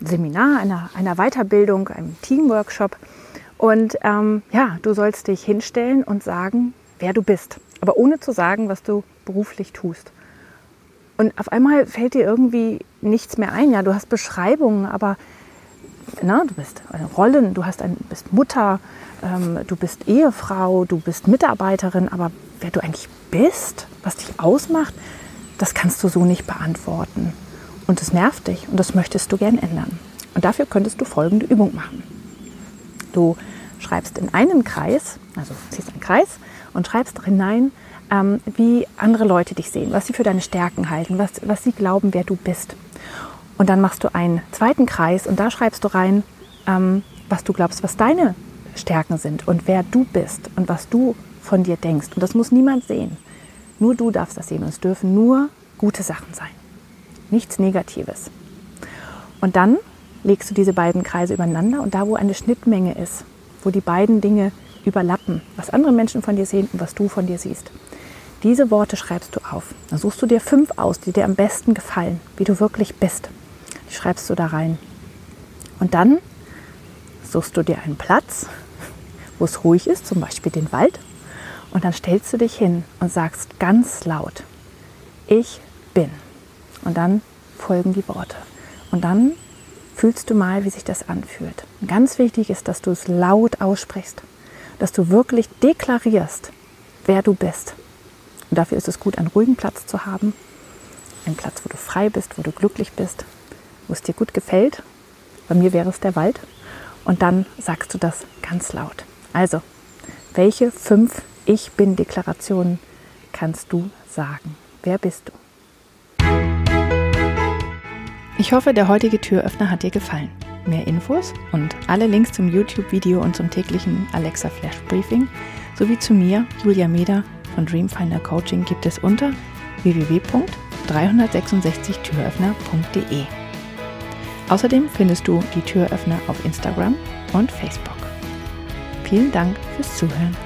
Seminar, einer, einer Weiterbildung, einem Teamworkshop und ähm, ja, du sollst dich hinstellen und sagen, wer du bist, aber ohne zu sagen, was du beruflich tust. Und auf einmal fällt dir irgendwie nichts mehr ein. Ja, du hast Beschreibungen, aber na, du bist Rollen, du hast ein, bist Mutter, ähm, du bist Ehefrau, du bist Mitarbeiterin, aber wer du eigentlich bist, was dich ausmacht, das kannst du so nicht beantworten. Und es nervt dich und das möchtest du gern ändern. Und dafür könntest du folgende Übung machen. Du schreibst in einen Kreis, also ziehst einen Kreis und schreibst hinein, ähm, wie andere Leute dich sehen, was sie für deine Stärken halten, was, was sie glauben, wer du bist. Und dann machst du einen zweiten Kreis und da schreibst du rein, ähm, was du glaubst, was deine Stärken sind und wer du bist und was du von dir denkst. Und das muss niemand sehen. Nur du darfst das sehen und es dürfen nur gute Sachen sein nichts Negatives. Und dann legst du diese beiden Kreise übereinander und da, wo eine Schnittmenge ist, wo die beiden Dinge überlappen, was andere Menschen von dir sehen und was du von dir siehst, diese Worte schreibst du auf. Dann suchst du dir fünf aus, die dir am besten gefallen, wie du wirklich bist. Die schreibst du da rein. Und dann suchst du dir einen Platz, wo es ruhig ist, zum Beispiel den Wald. Und dann stellst du dich hin und sagst ganz laut, ich bin. Und dann folgen die Worte. Und dann fühlst du mal, wie sich das anfühlt. Ganz wichtig ist, dass du es laut aussprichst, dass du wirklich deklarierst, wer du bist. Und dafür ist es gut, einen ruhigen Platz zu haben, einen Platz, wo du frei bist, wo du glücklich bist, wo es dir gut gefällt. Bei mir wäre es der Wald. Und dann sagst du das ganz laut. Also, welche fünf Ich bin-Deklarationen kannst du sagen? Wer bist du? Ich hoffe, der heutige Türöffner hat dir gefallen. Mehr Infos und alle Links zum YouTube-Video und zum täglichen Alexa Flash Briefing sowie zu mir, Julia Meder von Dreamfinder Coaching gibt es unter www.366türöffner.de. Außerdem findest du die Türöffner auf Instagram und Facebook. Vielen Dank fürs Zuhören.